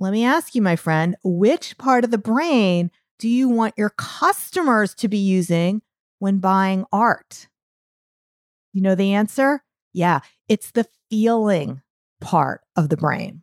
let me ask you, my friend, which part of the brain do you want your customers to be using when buying art? You know the answer? Yeah, it's the feeling part of the brain.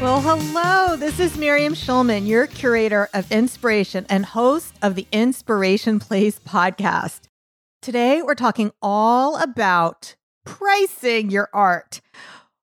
Well, hello. This is Miriam Schulman, your curator of inspiration and host of the Inspiration Place podcast. Today, we're talking all about pricing your art.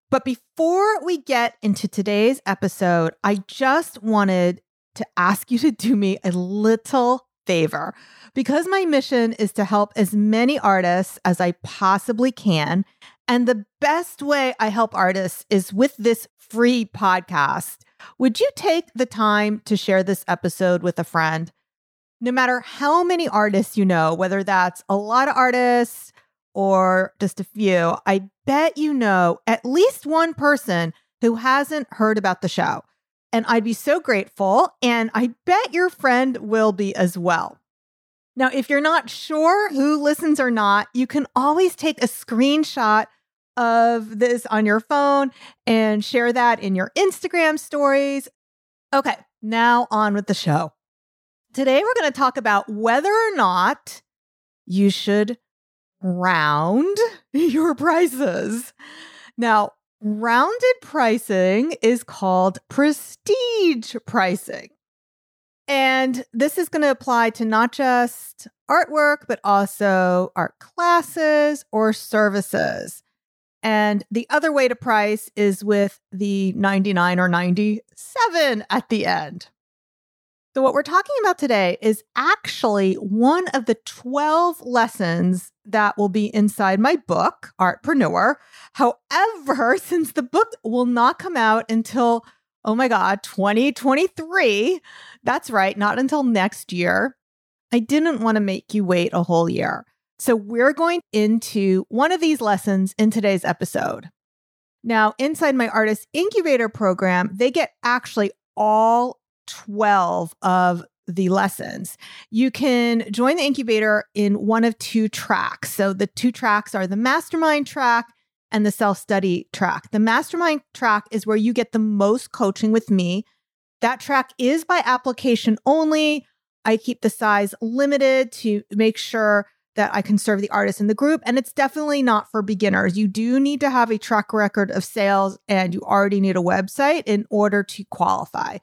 But before we get into today's episode, I just wanted to ask you to do me a little favor. Because my mission is to help as many artists as I possibly can. And the best way I help artists is with this free podcast. Would you take the time to share this episode with a friend? No matter how many artists you know, whether that's a lot of artists or just a few, I bet you know at least one person who hasn't heard about the show. And I'd be so grateful. And I bet your friend will be as well. Now, if you're not sure who listens or not, you can always take a screenshot of this on your phone and share that in your Instagram stories. Okay, now on with the show. Today, we're going to talk about whether or not you should round your prices. Now, rounded pricing is called prestige pricing. And this is going to apply to not just artwork, but also art classes or services. And the other way to price is with the 99 or 97 at the end. So, what we're talking about today is actually one of the 12 lessons that will be inside my book, Artpreneur. However, since the book will not come out until, oh my God, 2023, that's right, not until next year, I didn't want to make you wait a whole year. So, we're going into one of these lessons in today's episode. Now, inside my artist incubator program, they get actually all 12 of the lessons. You can join the incubator in one of two tracks. So, the two tracks are the mastermind track and the self study track. The mastermind track is where you get the most coaching with me. That track is by application only. I keep the size limited to make sure that I can serve the artist in the group. And it's definitely not for beginners. You do need to have a track record of sales and you already need a website in order to qualify.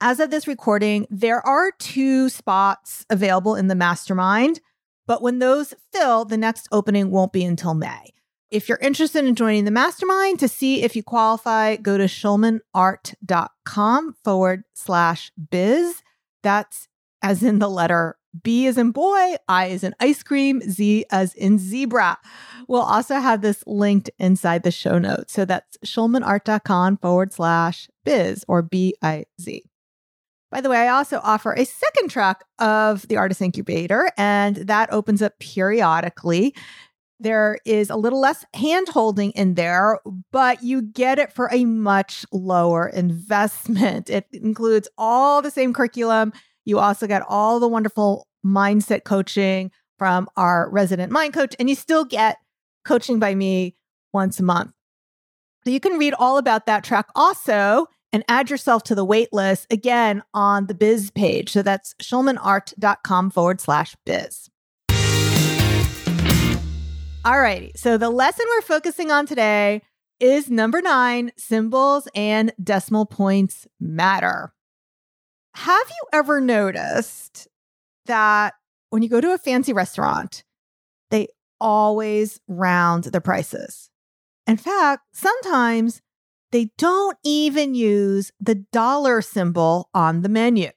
As of this recording, there are two spots available in the mastermind, but when those fill, the next opening won't be until May. If you're interested in joining the mastermind to see if you qualify, go to schulmanart.com forward slash biz. That's as in the letter B as in boy, I as in ice cream, Z as in zebra. We'll also have this linked inside the show notes. So that's schulmanart.com forward slash biz or B I Z. By the way, I also offer a second track of the Artist Incubator, and that opens up periodically. There is a little less hand holding in there, but you get it for a much lower investment. It includes all the same curriculum you also get all the wonderful mindset coaching from our resident mind coach, and you still get coaching by me once a month. So you can read all about that track also and add yourself to the wait list again on the biz page. So that's schulmanart.com forward slash biz. All righty. So the lesson we're focusing on today is number nine symbols and decimal points matter. Have you ever noticed that when you go to a fancy restaurant, they always round the prices? In fact, sometimes they don't even use the dollar symbol on the menu.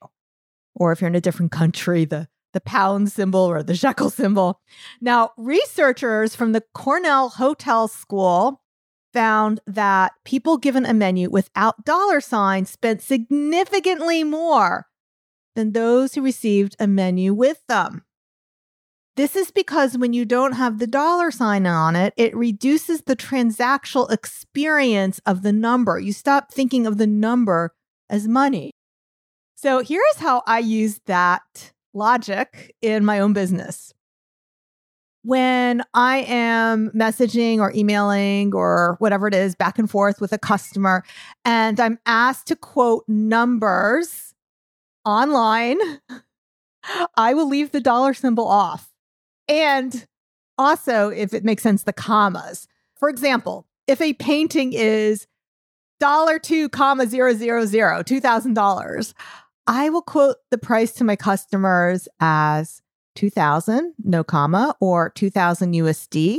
Or if you're in a different country, the, the pound symbol or the shekel symbol. Now, researchers from the Cornell Hotel School found that people given a menu without dollar signs spent significantly more than those who received a menu with them. This is because when you don't have the dollar sign on it, it reduces the transactional experience of the number. You stop thinking of the number as money. So here's how I use that logic in my own business. When I am messaging or emailing or whatever it is back and forth with a customer, and I'm asked to quote numbers online, I will leave the dollar symbol off. And also, if it makes sense, the commas. For example, if a painting is dollar two comma zero zero zero two thousand dollars, I will quote the price to my customers as two thousand no comma or two thousand USD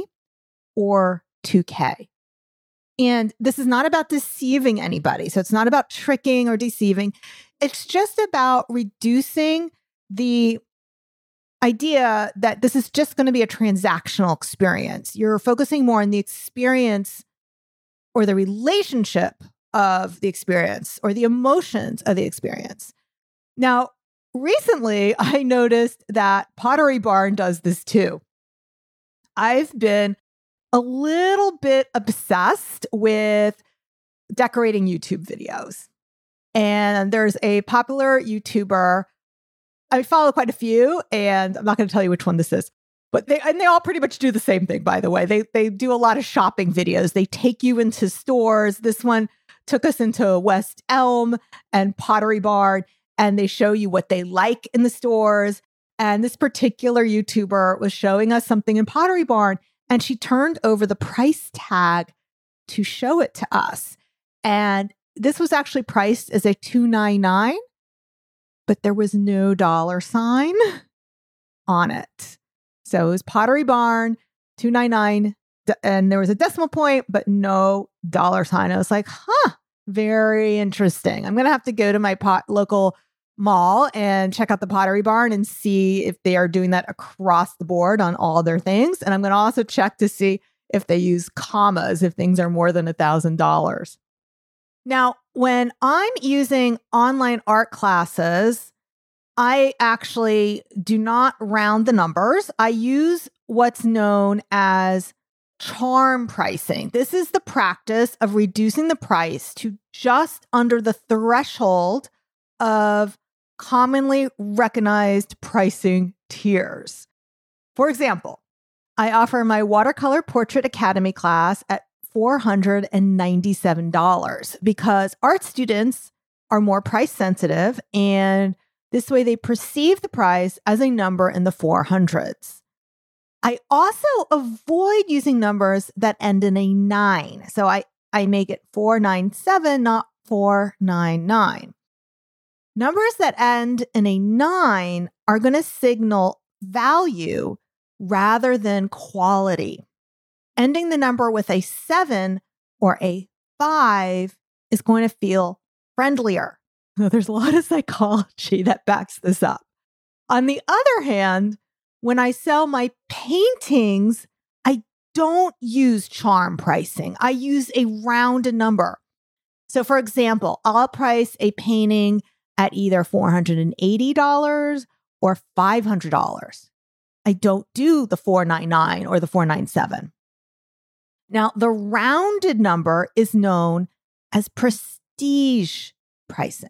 or two K. And this is not about deceiving anybody. So it's not about tricking or deceiving. It's just about reducing the idea that this is just going to be a transactional experience. You're focusing more on the experience or the relationship of the experience or the emotions of the experience. Now, recently I noticed that Pottery Barn does this too. I've been a little bit obsessed with decorating YouTube videos. And there's a popular YouTuber I follow quite a few, and I'm not going to tell you which one this is. But they and they all pretty much do the same thing, by the way. They they do a lot of shopping videos. They take you into stores. This one took us into West Elm and Pottery Barn, and they show you what they like in the stores. And this particular YouTuber was showing us something in Pottery Barn, and she turned over the price tag to show it to us. And this was actually priced as a 299 but there was no dollar sign on it. So it was Pottery Barn, 299, and there was a decimal point, but no dollar sign. I was like, huh, very interesting. I'm going to have to go to my pot local mall and check out the Pottery Barn and see if they are doing that across the board on all their things. And I'm going to also check to see if they use commas if things are more than a thousand dollars. Now, when I'm using online art classes, I actually do not round the numbers. I use what's known as charm pricing. This is the practice of reducing the price to just under the threshold of commonly recognized pricing tiers. For example, I offer my Watercolor Portrait Academy class at $497 because art students are more price sensitive and this way they perceive the price as a number in the 400s. I also avoid using numbers that end in a 9. So I, I make it 497, not 499. Numbers that end in a 9 are going to signal value rather than quality ending the number with a seven or a five is going to feel friendlier. Now, there's a lot of psychology that backs this up. On the other hand, when I sell my paintings, I don't use charm pricing. I use a round number. So, for example, I'll price a painting at either $480 or $500. I don't do the 499 or the 497. Now, the rounded number is known as prestige pricing.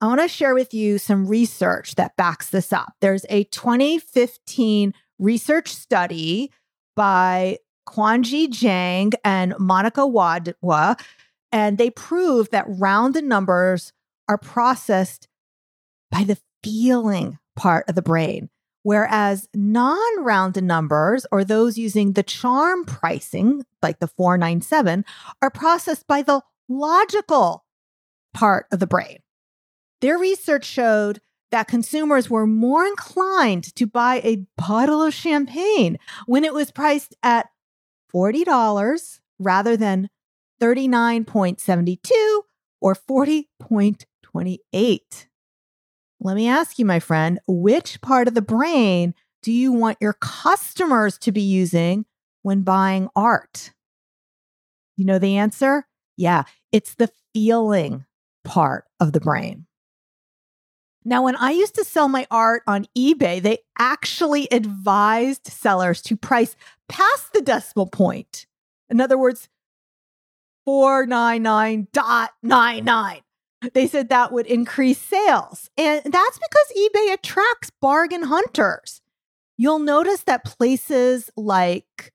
I want to share with you some research that backs this up. There's a 2015 research study by Kuangjie Zhang and Monica Wadhwa, and they prove that rounded numbers are processed by the feeling part of the brain. Whereas non rounded numbers, or those using the charm pricing, like the 497, are processed by the logical part of the brain. Their research showed that consumers were more inclined to buy a bottle of champagne when it was priced at $40 rather than 39.72 or 40.28. Let me ask you, my friend, which part of the brain do you want your customers to be using when buying art? You know the answer? Yeah, it's the feeling part of the brain. Now, when I used to sell my art on eBay, they actually advised sellers to price past the decimal point. In other words, 499.99. They said that would increase sales. And that's because eBay attracts bargain hunters. You'll notice that places like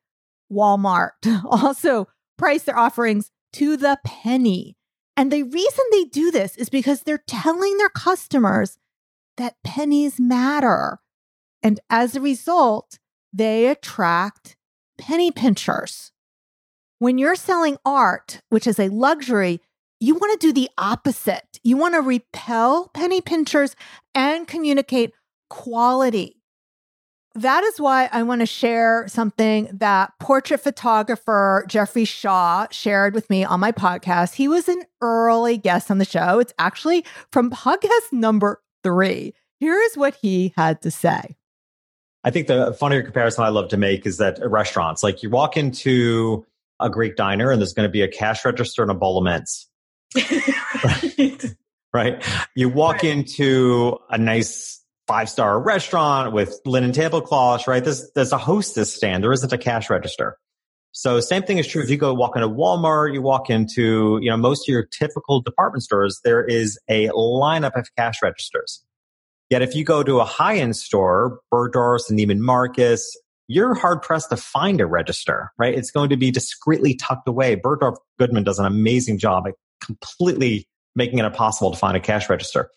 Walmart also price their offerings to the penny. And the reason they do this is because they're telling their customers that pennies matter. And as a result, they attract penny pinchers. When you're selling art, which is a luxury, you want to do the opposite. You want to repel penny pinchers and communicate quality. That is why I want to share something that portrait photographer Jeffrey Shaw shared with me on my podcast. He was an early guest on the show. It's actually from podcast number three. Here is what he had to say. I think the funnier comparison I love to make is that restaurants, like you walk into a Greek diner and there's going to be a cash register and a bowl of mints. Right. right. You walk right. into a nice five star restaurant with linen tablecloths, right? There's, there's a hostess stand. There isn't a cash register. So same thing is true if you go walk into Walmart, you walk into, you know, most of your typical department stores, there is a lineup of cash registers. Yet if you go to a high end store, Bergdorf's and Neiman Marcus, you're hard pressed to find a register, right? It's going to be discreetly tucked away. Bergdorf Goodman does an amazing job at completely making it impossible to find a cash register.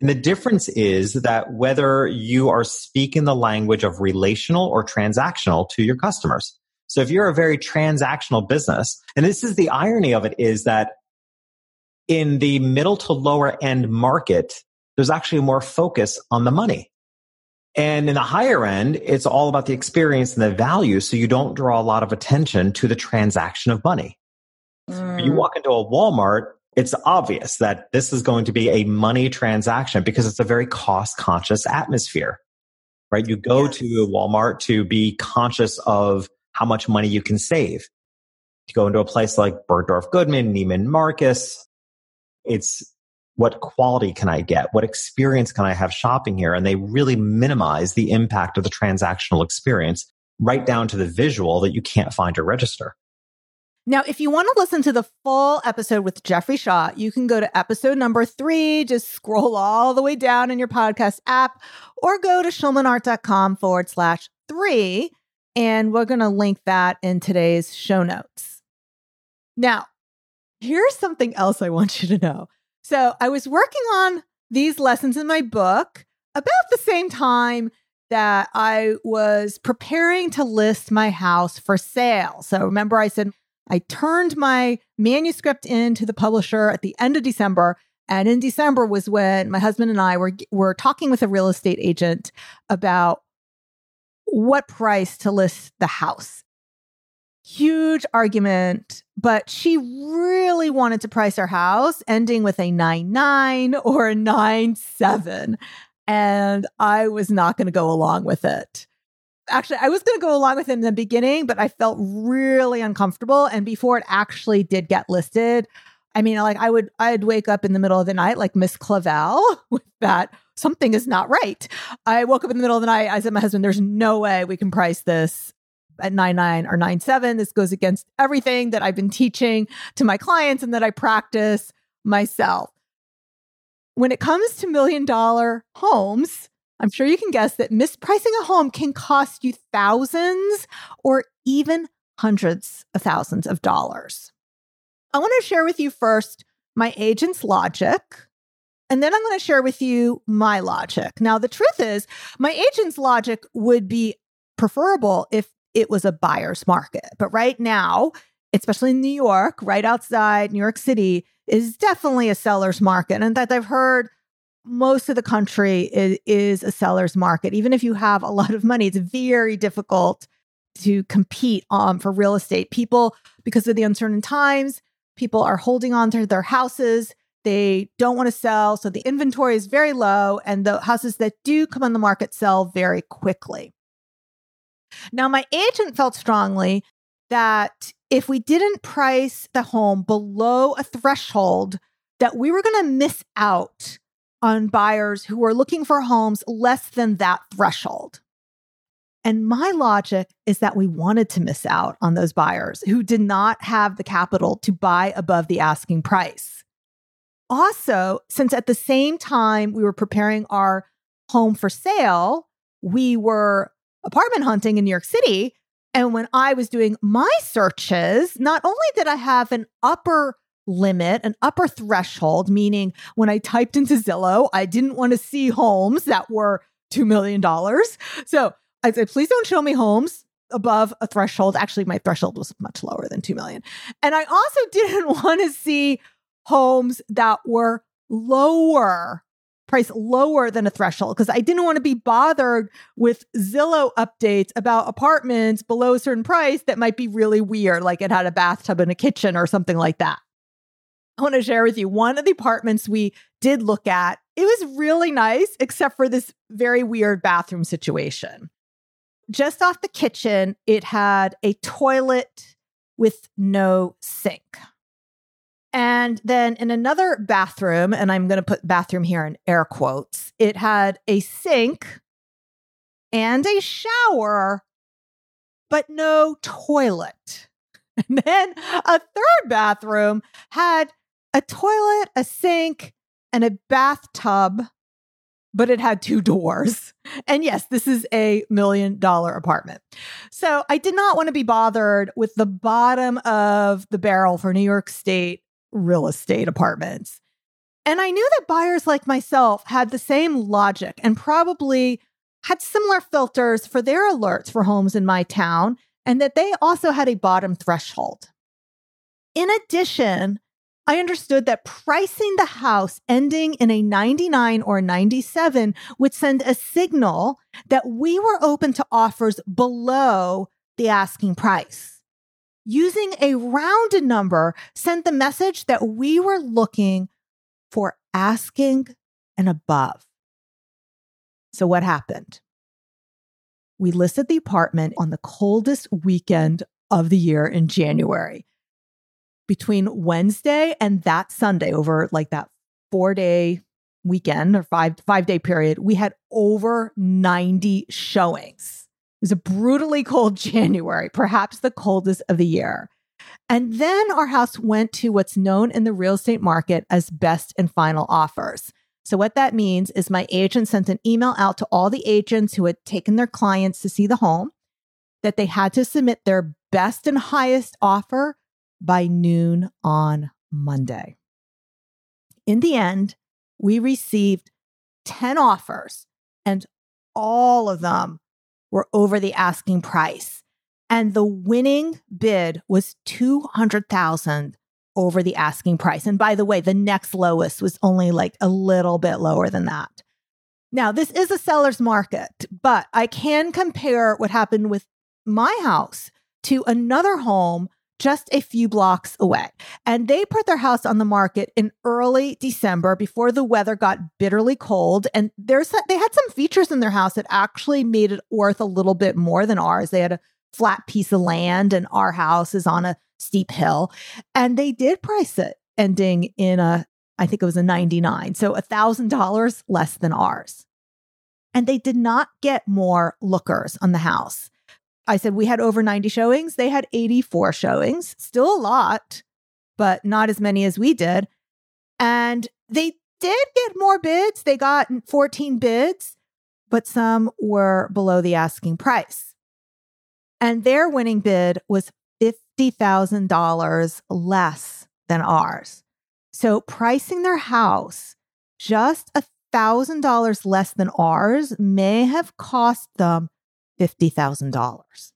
And the difference is that whether you are speaking the language of relational or transactional to your customers. So if you're a very transactional business, and this is the irony of it is that in the middle to lower end market, there's actually more focus on the money. And in the higher end, it's all about the experience and the value. So you don't draw a lot of attention to the transaction of money. Mm. You walk into a Walmart, it's obvious that this is going to be a money transaction because it's a very cost conscious atmosphere, right? You go yes. to Walmart to be conscious of how much money you can save. You go into a place like Bergdorf Goodman, Neiman Marcus. It's what quality can I get? What experience can I have shopping here? And they really minimize the impact of the transactional experience right down to the visual that you can't find or register. Now, if you want to listen to the full episode with Jeffrey Shaw, you can go to episode number three, just scroll all the way down in your podcast app, or go to schulmanart.com forward slash three. And we're going to link that in today's show notes. Now, here's something else I want you to know. So I was working on these lessons in my book about the same time that I was preparing to list my house for sale. So remember, I said I turned my manuscript in to the publisher at the end of December. And in December was when my husband and I were, were talking with a real estate agent about what price to list the house huge argument, but she really wanted to price her house ending with a 9 9 or a 9 7. And I was not going to go along with it. Actually, I was going to go along with it in the beginning, but I felt really uncomfortable. And before it actually did get listed, I mean, like I would, I'd wake up in the middle of the night, like Miss Clavel, with that something is not right. I woke up in the middle of the night. I said, to my husband, "There's no way we can price this at 99 or 97. This goes against everything that I've been teaching to my clients and that I practice myself. When it comes to million dollar homes, I'm sure you can guess that mispricing a home can cost you thousands or even hundreds of thousands of dollars. I want to share with you first my agent's logic, and then I'm going to share with you my logic. Now, the truth is, my agent's logic would be preferable if it was a buyer's market. But right now, especially in New York, right outside New York City, is definitely a seller's market. And that I've heard most of the country is, is, a seller's market. Even if you have a lot of money, it's very difficult to compete um, for real estate. People, because of the uncertain times, people are holding on to their houses. They don't want to sell. So the inventory is very low, and the houses that do come on the market sell very quickly. Now, my agent felt strongly that if we didn't price the home below a threshold, that we were going to miss out on buyers who were looking for homes less than that threshold. And my logic is that we wanted to miss out on those buyers who did not have the capital to buy above the asking price. Also, since at the same time we were preparing our home for sale, we were apartment hunting in New York City. And when I was doing my searches, not only did I have an upper limit, an upper threshold, meaning when I typed into Zillow, I didn't want to see homes that were $2 million. So I said, please don't show me homes above a threshold. Actually, my threshold was much lower than 2 million. And I also didn't want to see homes that were lower price lower than a threshold because I didn't want to be bothered with Zillow updates about apartments below a certain price that might be really weird, like it had a bathtub and a kitchen or something like that. I want to share with you one of the apartments we did look at. It was really nice, except for this very weird bathroom situation. Just off the kitchen, it had a toilet with no sink. And then in another bathroom, and I'm going to put bathroom here in air quotes, it had a sink and a shower, but no toilet. And then a third bathroom had a toilet, a sink, and a bathtub, but it had two doors. And yes, this is a million dollar apartment. So I did not want to be bothered with the bottom of the barrel for New York State real estate apartments. And I knew that buyers like myself had the same logic and probably had similar filters for their alerts for homes in my town, and that they also had a bottom threshold. In addition, I understood that pricing the house ending in a 99 or 97 would send a signal that we were open to offers below the asking price using a rounded number sent the message that we were looking for asking and above. So, what happened? We listed the apartment on the coldest weekend of the year in January. Between Wednesday and that Sunday, over like that four day weekend or five five day period, we had over 90 showings. It was a brutally cold January, perhaps the coldest of the year. And then our house went to what's known in the real estate market as best and final offers. So, what that means is my agent sent an email out to all the agents who had taken their clients to see the home that they had to submit their best and highest offer by noon on Monday. In the end, we received 10 offers, and all of them were over the asking price. And the winning bid was 200,000 over the asking price. And by the way, the next lowest was only like a little bit lower than that. Now, this is a seller's market, but I can compare what happened with my house to another home just a few blocks away. And they put their house on the market in early December before the weather got bitterly cold. And there's they had some features in their house that actually made it worth a little bit more than ours. They had a flat piece of land, and our house is on a steep hill. And they did price it ending in a, I think it was a 99. So a thousand dollars less than ours. And they did not get more lookers on the house. I said we had over 90 showings. They had 84 showings, still a lot, but not as many as we did. And they did get more bids. They got 14 bids, but some were below the asking price. And their winning bid was $50,000 less than ours. So pricing their house just $1,000 less than ours may have cost them $50,000.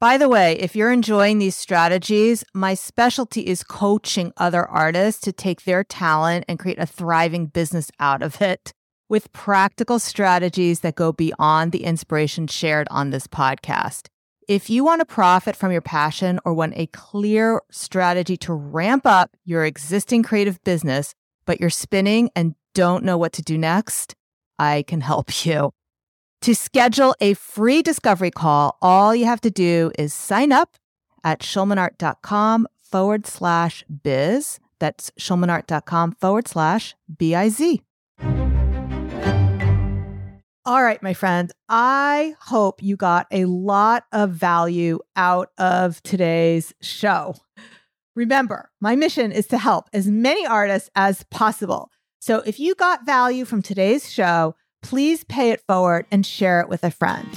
By the way, if you're enjoying these strategies, my specialty is coaching other artists to take their talent and create a thriving business out of it with practical strategies that go beyond the inspiration shared on this podcast. If you want to profit from your passion or want a clear strategy to ramp up your existing creative business, but you're spinning and don't know what to do next, I can help you. To schedule a free discovery call, all you have to do is sign up at schulmanart.com forward slash biz. That's schulmanart.com forward slash B-I-Z. All right, my friends, I hope you got a lot of value out of today's show. Remember, my mission is to help as many artists as possible. So if you got value from today's show, please pay it forward and share it with a friend.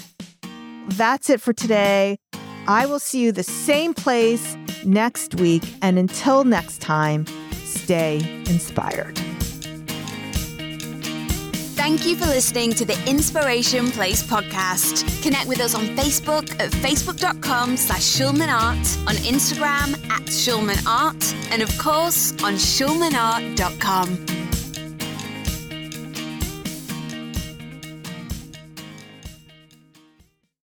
That's it for today. I will see you the same place next week. And until next time, stay inspired. Thank you for listening to the Inspiration Place podcast. Connect with us on Facebook at facebook.com slash schulmanart, on Instagram at schulmanart, and of course on schulmanart.com.